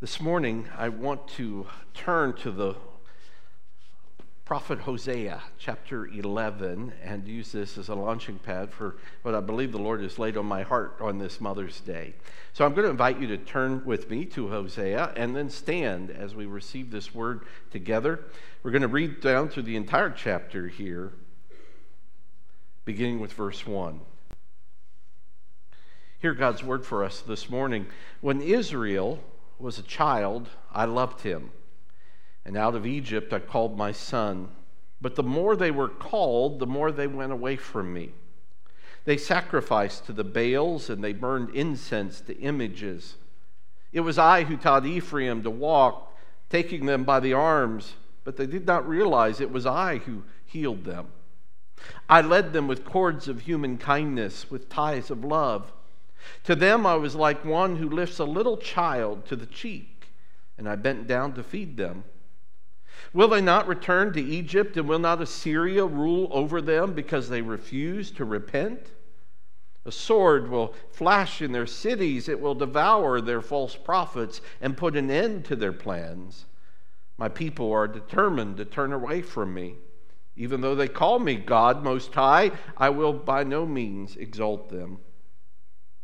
This morning, I want to turn to the prophet Hosea, chapter 11, and use this as a launching pad for what I believe the Lord has laid on my heart on this Mother's Day. So I'm going to invite you to turn with me to Hosea and then stand as we receive this word together. We're going to read down through the entire chapter here, beginning with verse 1. Hear God's word for us this morning. When Israel was a child, I loved him. And out of Egypt I called my son. But the more they were called, the more they went away from me. They sacrificed to the Baals and they burned incense to images. It was I who taught Ephraim to walk, taking them by the arms, but they did not realize it was I who healed them. I led them with cords of human kindness, with ties of love. To them I was like one who lifts a little child to the cheek, and I bent down to feed them. Will they not return to Egypt, and will not Assyria rule over them because they refuse to repent? A sword will flash in their cities, it will devour their false prophets and put an end to their plans. My people are determined to turn away from me. Even though they call me God Most High, I will by no means exalt them.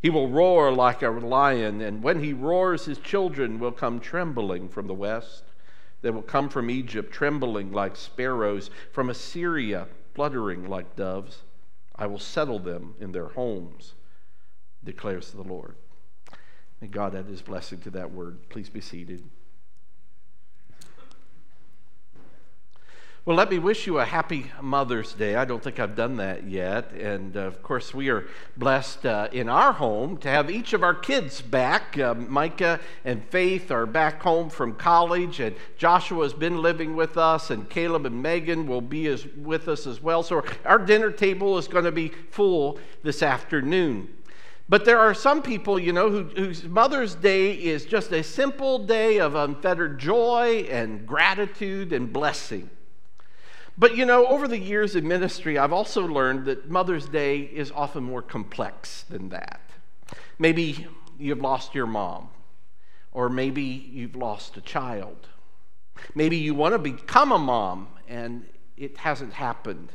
He will roar like a lion, and when he roars, his children will come trembling from the west. They will come from Egypt, trembling like sparrows, from Assyria, fluttering like doves. I will settle them in their homes, declares the Lord. May God add his blessing to that word. Please be seated. Well, let me wish you a happy Mother's Day. I don't think I've done that yet. And uh, of course, we are blessed uh, in our home to have each of our kids back. Uh, Micah and Faith are back home from college, and Joshua has been living with us, and Caleb and Megan will be as, with us as well. So our dinner table is going to be full this afternoon. But there are some people, you know, who, whose Mother's Day is just a simple day of unfettered joy and gratitude and blessing. But you know, over the years in ministry, I've also learned that Mother's Day is often more complex than that. Maybe you've lost your mom, or maybe you've lost a child. Maybe you want to become a mom and it hasn't happened.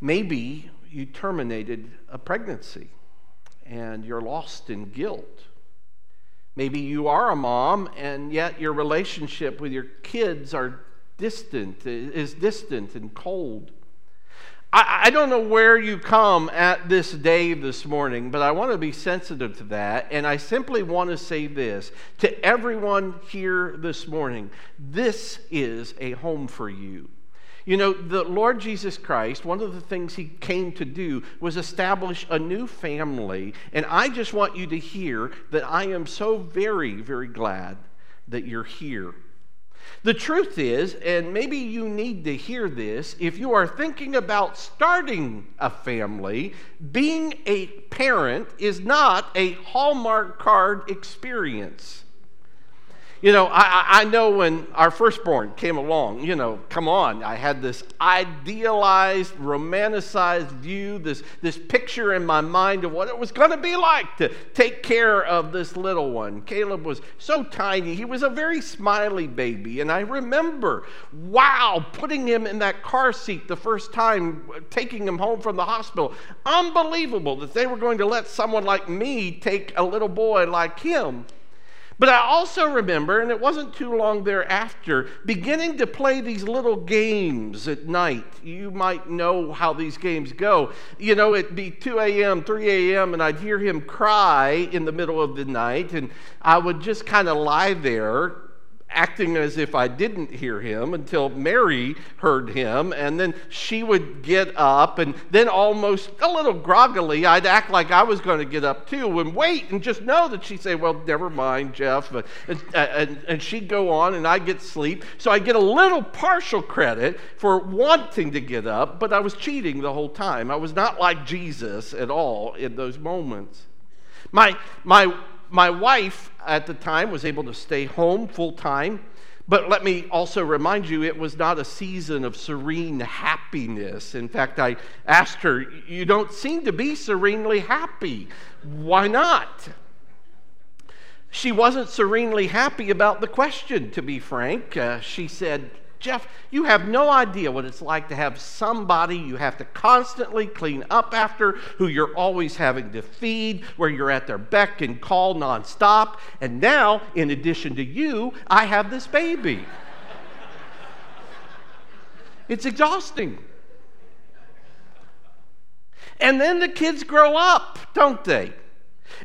Maybe you terminated a pregnancy and you're lost in guilt. Maybe you are a mom and yet your relationship with your kids are distant, is distant and cold. I, don't know where you come at this day this morning, but I want to be sensitive to that. And I simply want to say this to everyone here this morning this is a home for you. You know, the Lord Jesus Christ, one of the things he came to do was establish a new family. And I just want you to hear that I am so very, very glad that you're here the truth is, and maybe you need to hear this, if you are thinking about starting a family, being a parent is not a Hallmark card experience. You know, I, I know when our firstborn came along, you know, come on, I had this idealized, romanticized view, this, this picture in my mind of what it was going to be like to take care of this little one. Caleb was so tiny, he was a very smiley baby. And I remember, wow, putting him in that car seat the first time, taking him home from the hospital. Unbelievable that they were going to let someone like me take a little boy like him. But I also remember, and it wasn't too long thereafter, beginning to play these little games at night. You might know how these games go. You know, it'd be 2 a.m., 3 a.m., and I'd hear him cry in the middle of the night, and I would just kind of lie there acting as if I didn't hear him until Mary heard him, and then she would get up, and then almost a little groggily, I'd act like I was going to get up too, and wait, and just know that she'd say, Well, never mind, Jeff. And, and, and she'd go on, and I'd get sleep. So I get a little partial credit for wanting to get up, but I was cheating the whole time. I was not like Jesus at all in those moments. My, my my wife at the time was able to stay home full time. But let me also remind you, it was not a season of serene happiness. In fact, I asked her, You don't seem to be serenely happy. Why not? She wasn't serenely happy about the question, to be frank. Uh, she said, Jeff, you have no idea what it's like to have somebody you have to constantly clean up after, who you're always having to feed, where you're at their beck and call nonstop. And now, in addition to you, I have this baby. it's exhausting. And then the kids grow up, don't they?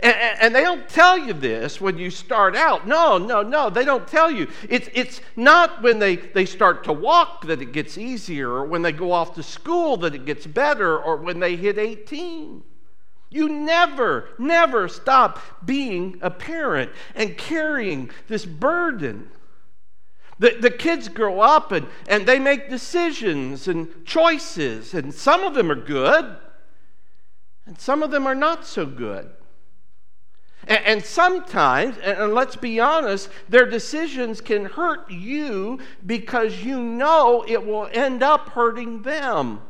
And, and, they don't tell you this when you start out. No, no, no, they don't tell you. It's, it's not when they, they start to walk that it gets easier, or when they go off to school that it gets better, or when they hit 18. You never, never stop being a parent and carrying this burden. The, the kids grow up and, and they make decisions and choices, and some of them are good, and some of them are not so good. And, and sometimes, and let's be honest, their decisions can hurt you because you know it will end up hurting them.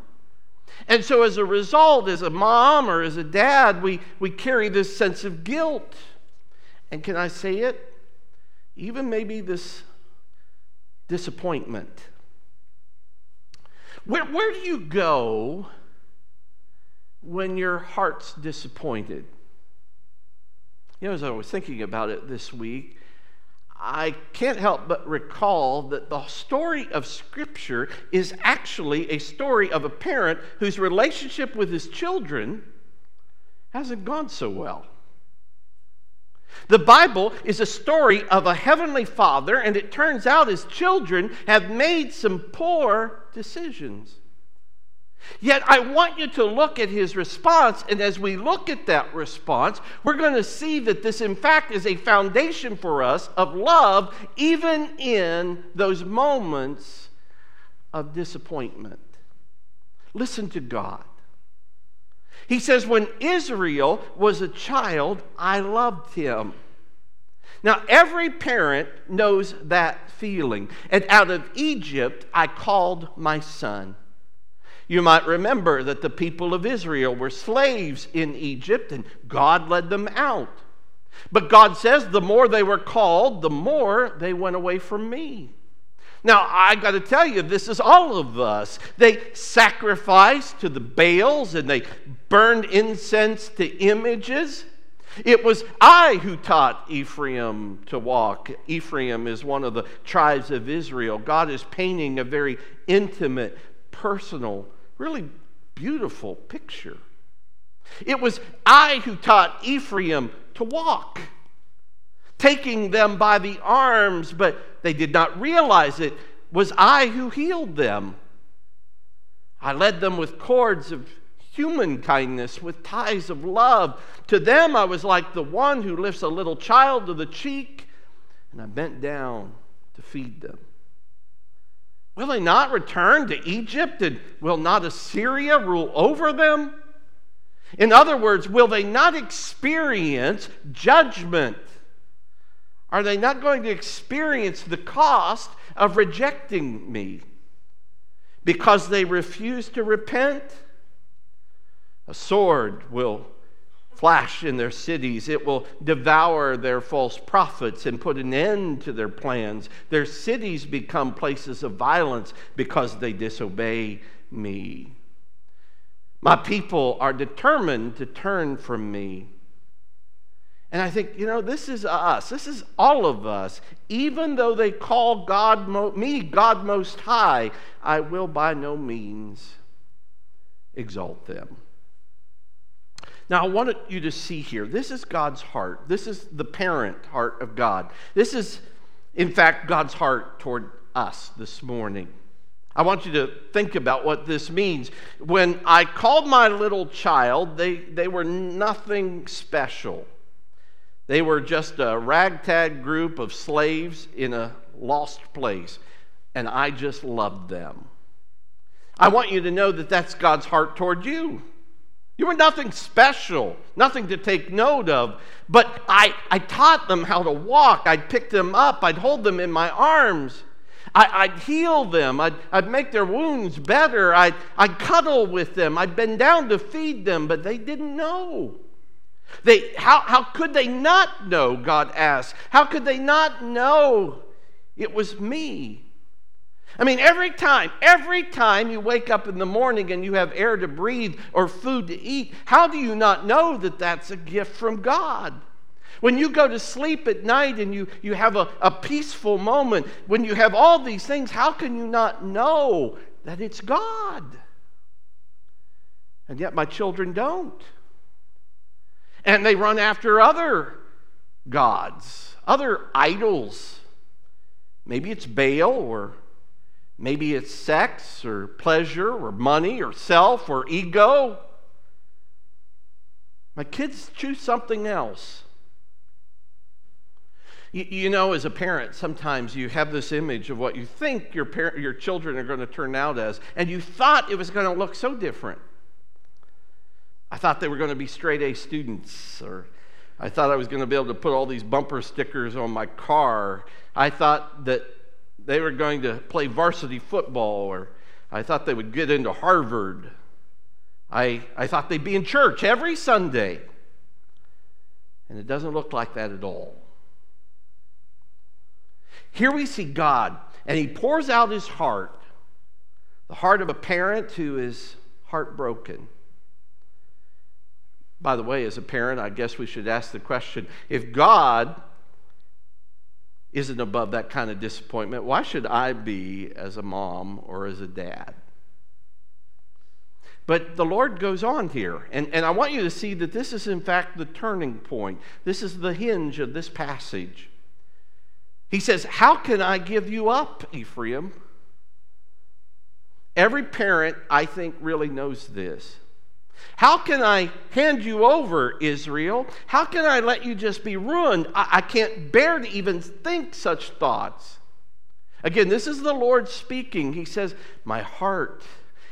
And so, as a result, as a mom or as a dad, we, we carry this sense of guilt. And can I say it? Even maybe this disappointment. Where, where do you go when your heart's disappointed? You know, as I was thinking about it this week, I can't help but recall that the story of Scripture is actually a story of a parent whose relationship with his children hasn't gone so well. The Bible is a story of a heavenly father, and it turns out his children have made some poor decisions. Yet I want you to look at his response, and as we look at that response, we're going to see that this, in fact, is a foundation for us of love, even in those moments of disappointment. Listen to God. He says, When Israel was a child, I loved him. Now, every parent knows that feeling. And out of Egypt, I called my son. You might remember that the people of Israel were slaves in Egypt and God led them out. But God says the more they were called, the more they went away from me. Now, I got to tell you, this is all of us. They sacrificed to the Baals and they burned incense to images. It was I who taught Ephraim to walk. Ephraim is one of the tribes of Israel. God is painting a very intimate, personal really beautiful picture. It was I who taught Ephraim to walk, taking them by the arms, but they did not realize it was I who healed them. I led them with cords of human kindness, with ties of love. To them, I was like the one who lifts a little child to the cheek, and I bent down to feed them. Will they not return to Egypt? And will not Assyria rule over them? In other words, will they not experience judgment? Are they not going to experience the cost of rejecting me? Because they refuse to repent? A sword will flash in their cities. It will devour their false prophets and put an end to their plans. Their cities become places of violence because they disobey me. My people are determined to turn from me. And I think, you know, this is us. This is all of us. Even though they call God mo- me God Most High, I will by no means exalt them. Now, I want you to see here this is God's heart. This is the parent heart of God. This is in fact, God's heart toward us this morning. I want you to think about what this means. When I called my little child, they, they were nothing special. They were just a ragtag group of slaves in a lost place, and I just loved them. I want you to know that that's God's heart toward you. You were nothing special, nothing to take note of, but I, I taught them how to walk. I'd pick them up, I'd hold them in my arms. I, would heal them. I'd, I'd make their wounds better. I'd, I'd cuddle with them. I'd bend down to feed them, but they didn't know. They, how, how could they not know, God asked? How could they not know it was me? I mean, every time, every time you wake up in the morning and you have air to breathe or food to eat, how do you not know that that's a gift from God? When you go to sleep at night and you, you have a, a peaceful moment, when you have all these things, how can you not know that it's God? And yet my children don't. And they run after other gods, other idols. Maybe it's Baal, or maybe it's sex, or pleasure, or money, or self, or ego. My kids choose something else. You, you, know, as a parent, sometimes you have this image of what you think your, par- your children are going to turn out as, and you thought it was going to look so different. I thought they were going to be straight A students, or I thought I was going to be able to put all these bumper stickers on my car. I thought that they were going to play varsity football, or I thought they would get into Harvard. I, I thought they'd be in church every Sunday. And it doesn't look like that at all. Here we see God, and He pours out His heart, the heart of a parent who is heartbroken. By the way, as a parent, I guess we should ask the question if God isn't above that kind of disappointment, why should I be as a mom or as a dad? But the Lord goes on here, and, and I want you to see that this is, in fact, the turning point. This is the hinge of this passage. He says, How can I give you up, Ephraim? Every parent, I think, really knows this. How can I hand you over, Israel? How can I let you just be ruined? I, I can't bear to even think such thoughts. Again, this is the Lord speaking. He says, My heart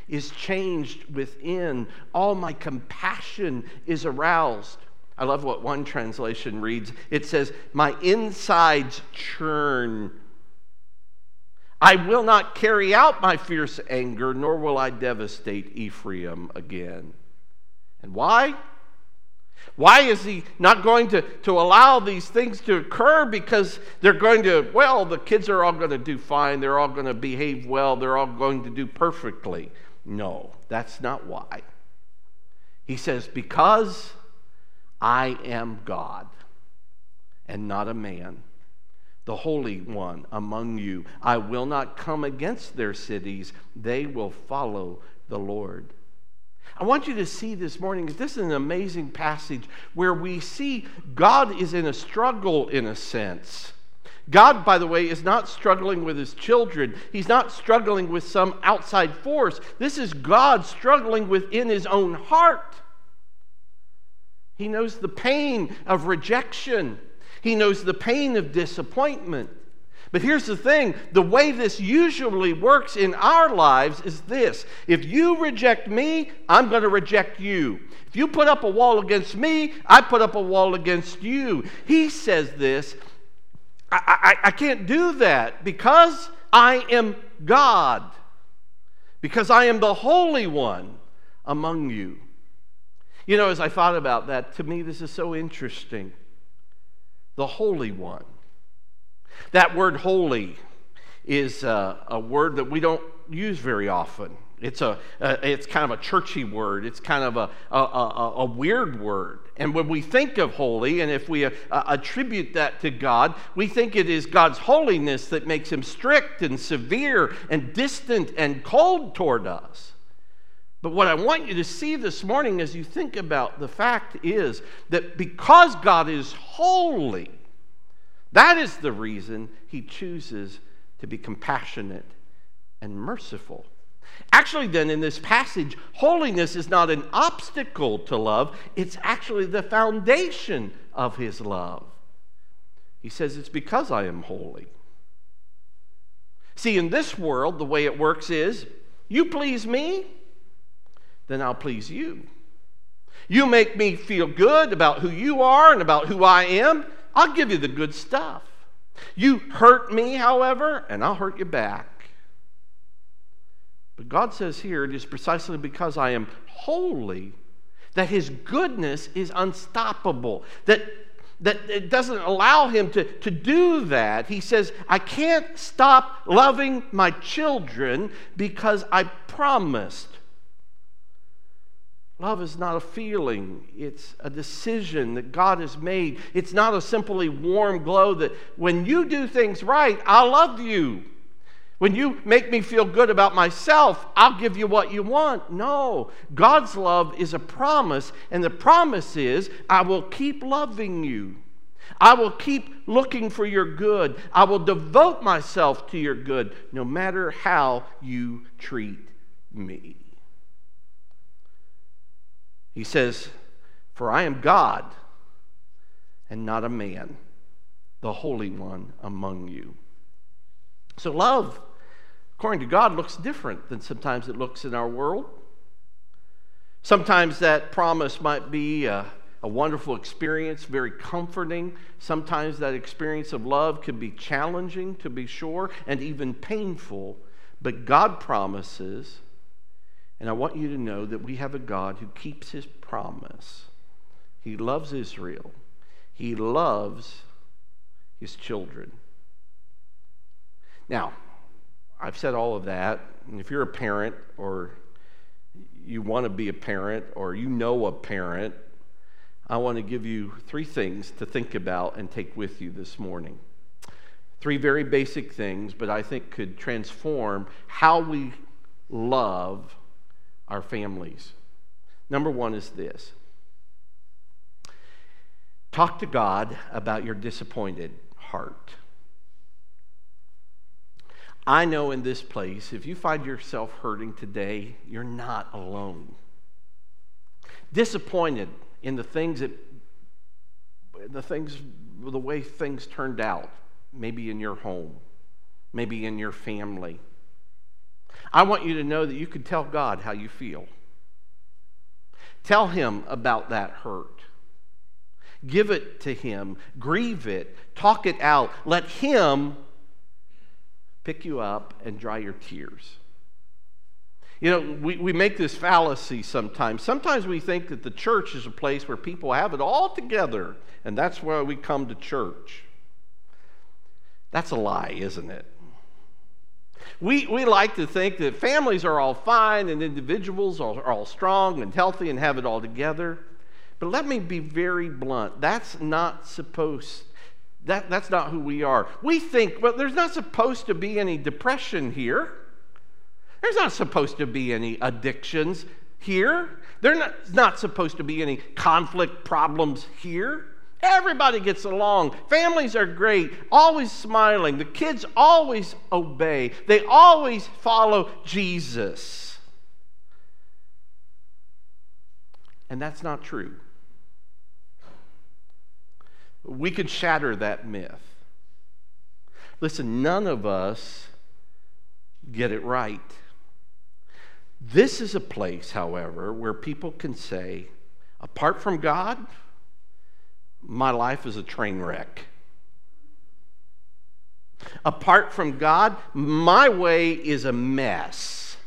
is changed within, all my compassion is aroused. I love what one translation reads. It says, My insides churn. I will not carry out my fierce anger, nor will I devastate Ephraim again. And why? Why is he not going to, to allow these things to occur? Because they're going to, well, the kids are all going to do fine. They're all going to behave well. They're all going to do perfectly. No, that's not why. He says, because I am God and not a man, the Holy One among you. I will not come against their cities, they will follow the Lord. I want you to see this morning, this is an amazing passage where we see God is in a struggle in a sense. God, by the way, is not struggling with his children. He's not struggling with some outside force. This is God struggling within his own heart. He knows the pain of rejection, He knows the pain of disappointment. But here's the thing the way this usually works in our lives is this if you reject me, I'm going to reject you. If you put up a wall against me, I put up a wall against you. He says this I, I, I can't do that because I am God, because I am the Holy One among you. You know, as I thought about that, to me, this is so interesting. The Holy One. That word holy is a, a word that we don't use very often. It's, a, a, it's kind of a churchy word. It's kind of a, a, a, a weird word. And when we think of holy, and if we uh, attribute that to God, we think it is God's holiness that makes him strict and severe and distant and cold toward us. But what I want you to see this morning as you think about the fact is that because God is holy, That is the reason he chooses to be compassionate and merciful. Actually, then, in this passage, holiness is not an obstacle to love, it's actually the foundation of his love. He says, It's because I am holy. See, in this world, the way it works is you please me, then I'll please you. You make me feel good about who you are and about who I am, I'll give you the good stuff. You hurt me, however, and I'll hurt you back. But God says here it is precisely because I am holy that his goodness is unstoppable, that, that it doesn't allow him to, to do that. He says, I can't stop loving my children because I promised. Love is not a feeling, it's a decision that God has made. It's not a simply warm glow that when you do things right, I'll love you. When you make me feel good about myself, I'll give you what you want. No, God's love is a promise, and the promise is I will keep loving you. I will keep looking for your good. I will devote myself to your good, no matter how you treat me. He says, For I am God and not a man, the Holy One among you. So, love, according to God, looks different than sometimes it looks in our world. Sometimes that promise might be a, a, wonderful experience, very comforting. Sometimes that experience of love can be challenging, to be sure, and even painful. But God promises, and I want you to know that we have a God who keeps his promise. He loves Israel, he loves his children. Now, I've said all of that. If you're a parent or you want to be a parent or you know a parent, I want to give you three things to think about and take with you this morning. Three very basic things, but I think could transform how we love our families. Number one is this talk to God about your disappointed heart. I know in this place, if you find yourself hurting today, you're not alone. Disappointed in the things that, the things, the way things turned out, maybe in your home, maybe in your family. I want you to know that you can tell God how you feel. Tell Him about that hurt. Give it to Him. Grieve it. Talk it out. Let Him pick you up and dry your tears. You know, we, we make this fallacy sometimes. Sometimes we think that the church is a place where people have it all together, and that's why we come to church. That's a lie, isn't it? We, we like to think that families are all fine and individuals are, are all strong and healthy and have it all together. But let me be very blunt. That's not supposed that, that's not who we are. We think, well, there's not supposed to be any depression here. There's not supposed to be any addictions here. There's not, not supposed to be any conflict problems here. Everybody gets along. Families are great, always smiling. The kids always obey, they always follow Jesus. And that's not true we could shatter that myth. Listen, none of us get it right. This is a place, however, where people can say, apart from God, my life is a train wreck. Apart from God, my way is a mess.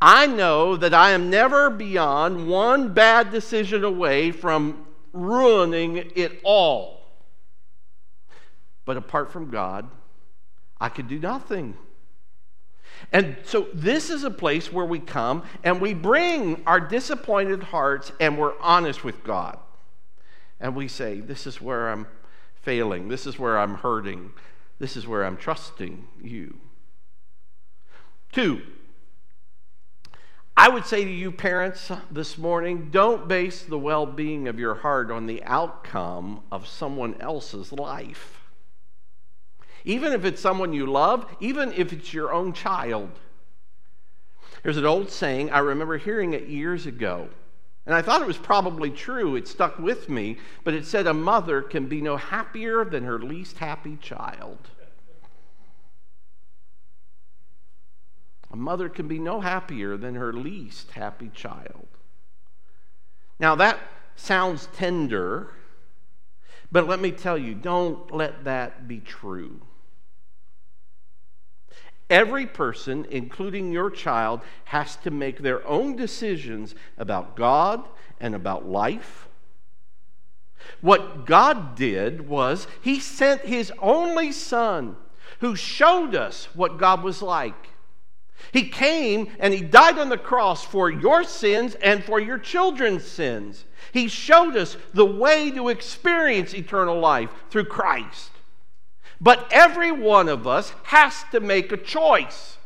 I know that I am never beyond one bad decision away from ruining it all. But apart from God, I could do nothing. And so, this is a place where we come and we bring our disappointed hearts and we're honest with God. And we say, This is where I'm failing. This is where I'm hurting. This is where I'm trusting you. Two, I would say to you, parents, this morning don't base the well being of your heart on the outcome of someone else's life. Even if it's someone you love, even if it's your own child. There's an old saying, I remember hearing it years ago, and I thought it was probably true. It stuck with me, but it said, A mother can be no happier than her least happy child. A mother can be no happier than her least happy child. Now, that sounds tender, but let me tell you, don't let that be true. Every person, including your child, has to make their own decisions about God and about life. What God did was He sent His only Son who showed us what God was like. He came and He died on the cross for your sins and for your children's sins. He showed us the way to experience eternal life through Christ. But every one of us has to make a choice.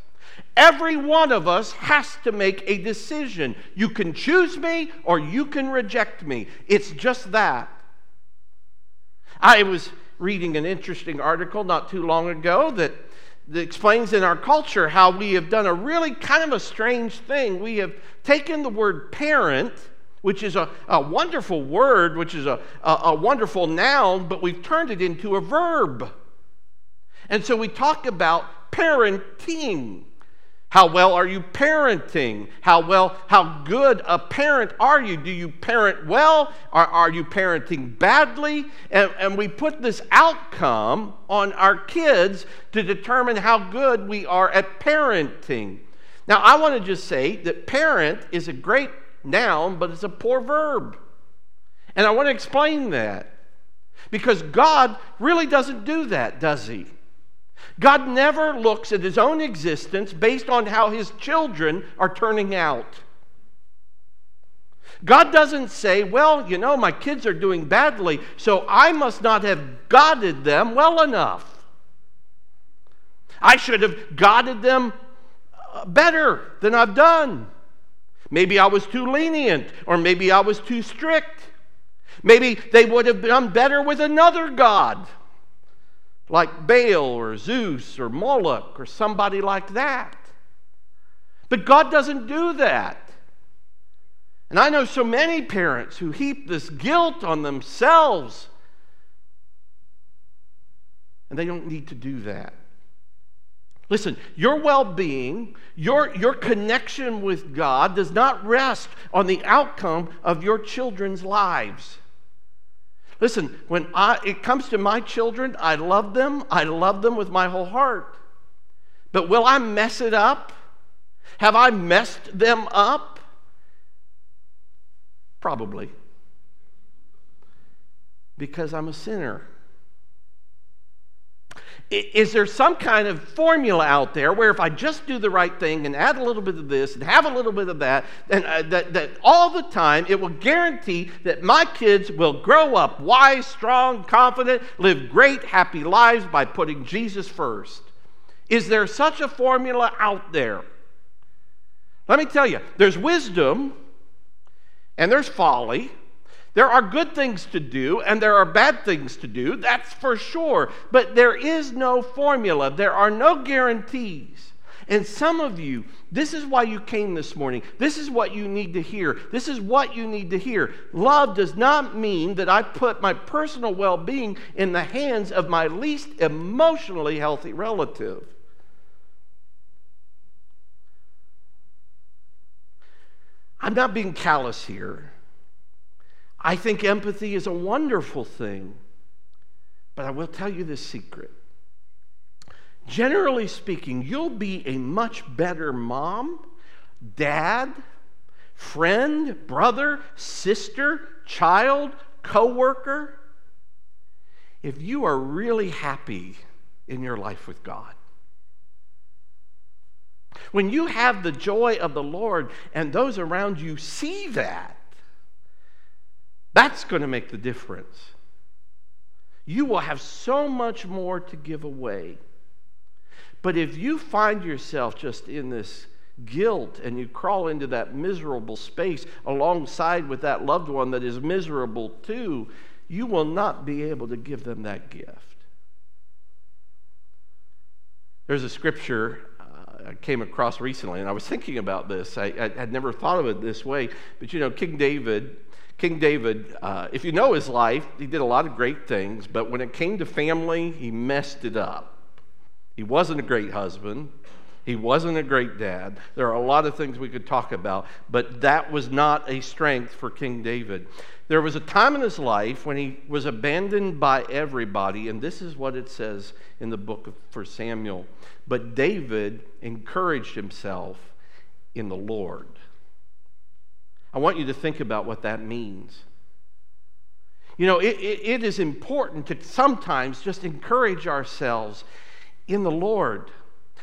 Every one of us has to make a decision. You can choose me or you can reject me. It's just that. I was reading an interesting article not too long ago that, explains in our culture how we have done a really kind of a strange thing. We have taken the word parent which is a, a wonderful word, which is a, a, a, wonderful noun, but we've turned it into a verb. And so we talk about parenting. How well are you parenting? How well, how good a parent are you? Do you parent well? Or are you parenting badly? And, and we put this outcome on our kids to determine how good we are at parenting. Now, I want to just say that parent is a great noun, but it's a poor verb. And I want to explain that. Because God really doesn't do that, does He? God never looks at his own existence based on how his children are turning out. God doesn't say, well, you know, my kids are doing badly, so I must not have guided them well enough. I should have guided them uh, better than I've done. Maybe I was too lenient, or maybe I was too strict. Maybe they would have done better with another God like Baal or Zeus or Moloch or somebody like that. But God doesn't do that. And I know so many parents who heap this guilt on themselves, and they don't need to do that. Listen, your well being, your, your connection with God does not rest on the outcome of your children's lives. Listen, when I, it comes to my children, I love them. I love them with my whole heart. But will I mess it up? Have I messed them up? Probably. Because I'm a sinner. Is there some kind of formula out there where if I just do the right thing and add a little bit of this and have a little bit of that, then uh, that, that all the time it will guarantee that my kids will grow up wise, strong, confident, live great, happy lives by putting Jesus first? Is there such a formula out there? Let me tell you, there's wisdom and there's folly there are good things to do and there are bad things to do, that's for sure. But there is no formula, there are no guarantees. And some of you, this is why you came this morning. This is what you need to hear. This is what you need to hear. Love does not mean that I put my personal well being in the hands of my least emotionally healthy relative. I'm not being callous here. I think empathy is a wonderful thing. But I will tell you this secret. Generally speaking, you'll be a much better mom, dad, friend, brother, sister, child, coworker if you are really happy in your life with God. When you have the joy of the Lord and those around you see that, that's going to make the difference. You will have so much more to give away. But if you find yourself just in this guilt and you crawl into that miserable space alongside with that loved one that is miserable too, you will not be able to give them that gift. There's a scripture uh, I came across recently, and I was thinking about this. I, I, had never thought of it this way, but you know, King David. King David, uh, if you know his life, he did a lot of great things, but when it came to family, he messed it up. He wasn't a great husband. He wasn't a great dad. There are a lot of things we could talk about, but that was not a strength for King David. There was a time in his life when he was abandoned by everybody, and this is what it says in the book of, for Samuel. But David encouraged himself in the Lord. I want you to think about what that means. You know, it, it, it is important to sometimes just encourage ourselves in the Lord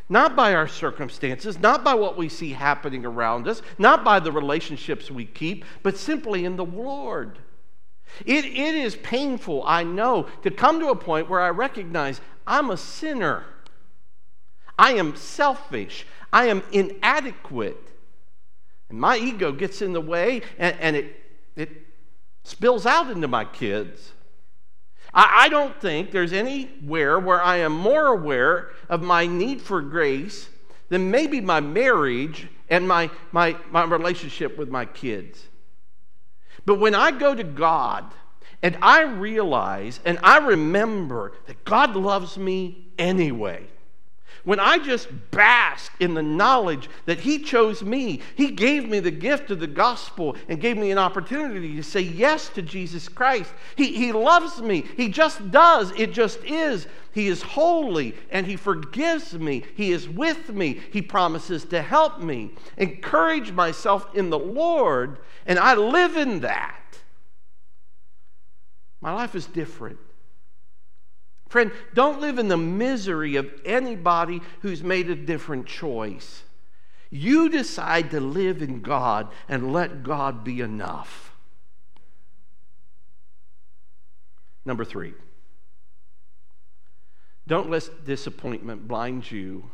not by our circumstances, not by what we see happening around us, not by the relationships we keep, but simply in the Lord. It, it is painful, I know, to come to a point where I recognize I'm a sinner. I am selfish. I am inadequate. And my ego gets in the way and, and it, it spills out into my kids. I, I don't think there's anywhere where I am more aware of my need for grace than maybe my marriage and my, my, my relationship with my kids. But when I go to God and I realize and I remember that God loves me anyway, when I just bask in the knowledge that He chose me, He gave me the gift of the gospel and gave me an opportunity to say yes to Jesus Christ. He, he loves me. He just does. It just is. He is holy and He forgives me. He is with me. He promises to help me. Encourage myself in the Lord, and I live in that. My life is different. Friend, don't live in the misery of anybody who's made a different choice. You decide to live in God and let God be enough. Number three, don't let disappointment blind you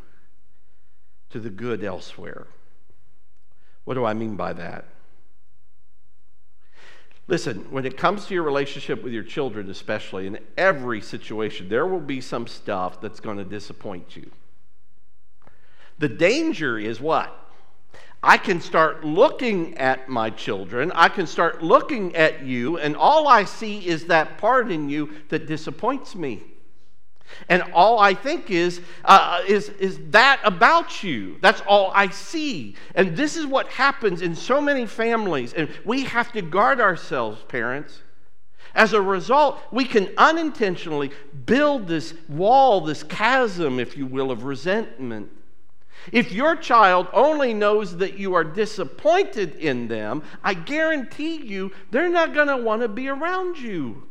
to the good elsewhere. What do I mean by that? Listen, when it comes to your relationship with your children, especially in every situation, there will be some stuff that's going to disappoint you. The danger is what? I can start looking at my children, I can start looking at you, and all I see is that part in you that disappoints me. And all I think is, uh, is, is that about you. That's all I see. And this is what happens in so many families. And we have to guard ourselves, parents. As a result, we can unintentionally build this wall, this chasm, if you will, of resentment. If your child only knows that you are disappointed in them, I guarantee you they're not going to want to be around you.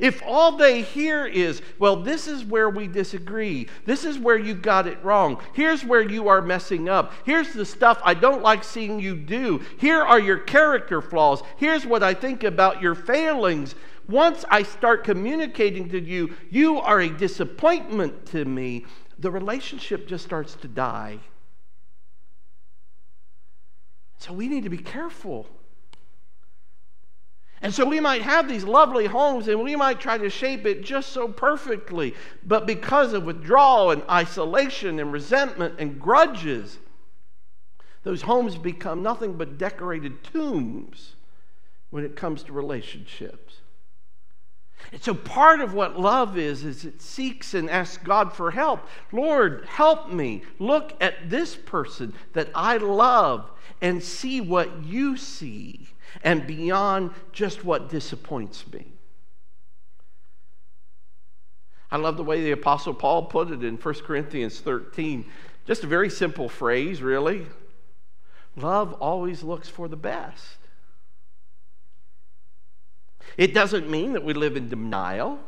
If all they hear is, well, this is where we disagree, this is where you got it wrong, here's where you are messing up, here's the stuff I don't like seeing you do, here are your character flaws, here's what I think about your failings. Once I start communicating to you, you are a disappointment to me, the relationship just starts to die. So we need to be careful. And so we might have these lovely homes and we might try to shape it just so perfectly. But because of withdrawal and isolation and resentment and grudges, those homes become nothing but decorated tombs when it comes to relationships. And so part of what love is, is it seeks and asks God for help. Lord, help me. Look at this person that I love and see what you see and beyond just what disappoints me. I love the way the Apostle Paul put it in 1 Corinthians 13. Just a very simple phrase, really. Love always looks for the best. It doesn't mean that we live in denial.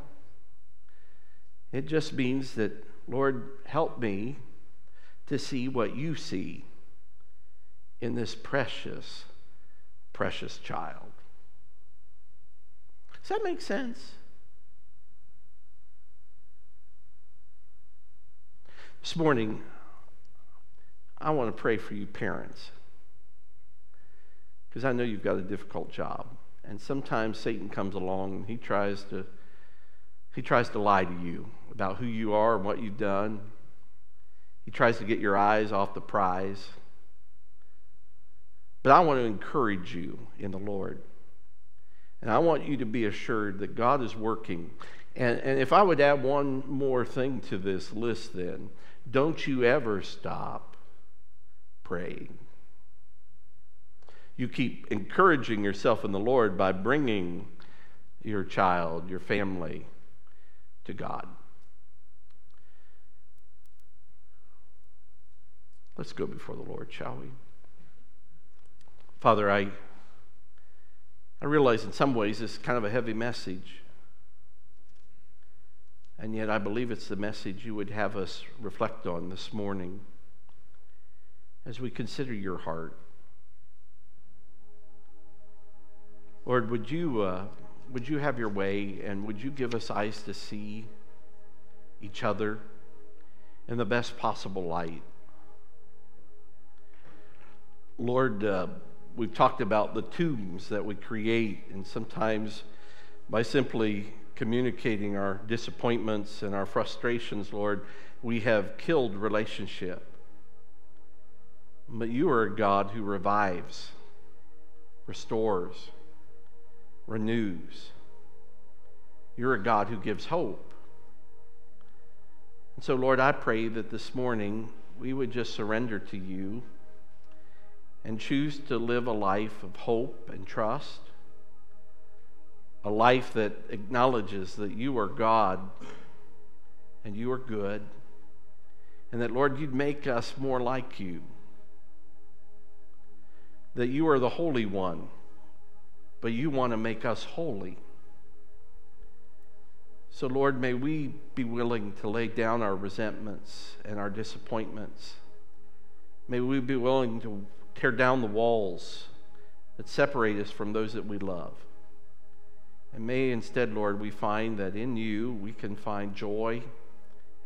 It just means that, Lord, help me to see what you see in this precious precious child. Does that make sense? This morning, I want to pray for you, parents, because I know you've got a difficult job. And sometimes Satan comes along and he tries to he tries to lie to you about who you are and what you've done. He tries to get your eyes off the prize. But I want to encourage you in the Lord. And I want you to be assured that God is working. And, and if I would add one more thing to this list, then, don't you ever stop praying. You keep encouraging yourself in the Lord by bringing your child, your family, to God. Let's go before the Lord, shall we? Father, I, I realize in some ways it's kind of a heavy message. And yet I believe it's the message you would have us reflect on this morning as we consider your heart. Lord, would you, uh, would you have your way and would you give us eyes to see each other in the best possible light? Lord, uh, we've talked about the tombs that we create, and sometimes by simply communicating our disappointments and our frustrations, Lord, we have killed relationship. But you are a God who revives, restores, renews. You're a God who gives hope. And so, Lord, I pray that this morning we would just surrender to you and choose to live a life of hope and trust, a life that acknowledges that you are God and you are good, and that, Lord, you'd make us more like you, that you are the Holy One but you want to make us holy. So, Lord, may we be willing to lay down our resentments and our disappointments. May we be willing to tear down the walls that separate us from those that we love. And may instead, Lord, we find that in you we can find joy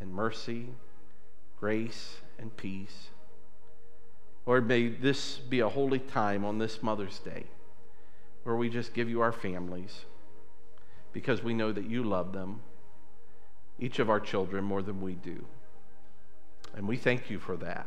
and mercy, grace and peace. Lord, may this be a holy time on this Mother's Day where we just give you our families because we know that you love them, each of our children, more than we do. And we thank you for that.